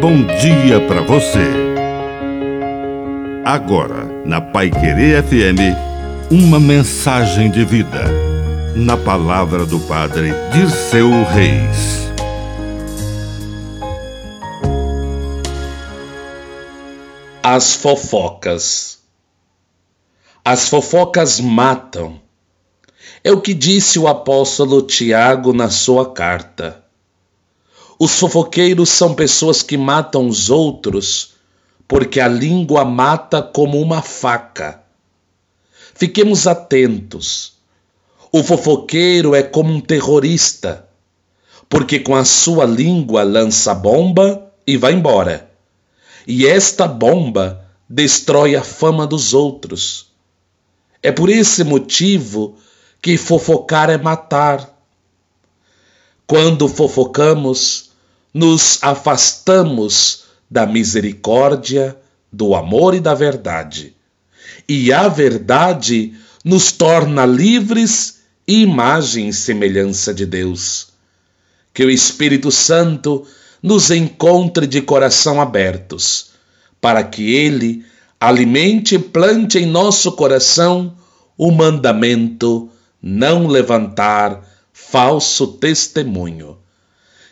bom dia para você. Agora, na Pai Querer FM, uma mensagem de vida. Na palavra do Padre Dirceu Reis. As fofocas. As fofocas matam. É o que disse o apóstolo Tiago na sua carta. Os fofoqueiros são pessoas que matam os outros porque a língua mata como uma faca. Fiquemos atentos. O fofoqueiro é como um terrorista, porque com a sua língua lança bomba e vai embora. E esta bomba destrói a fama dos outros. É por esse motivo que fofocar é matar. Quando fofocamos, nos afastamos da misericórdia, do amor e da verdade. E a verdade nos torna livres e imagem e semelhança de Deus. Que o Espírito Santo nos encontre de coração abertos, para que ele alimente e plante em nosso coração o mandamento não levantar falso testemunho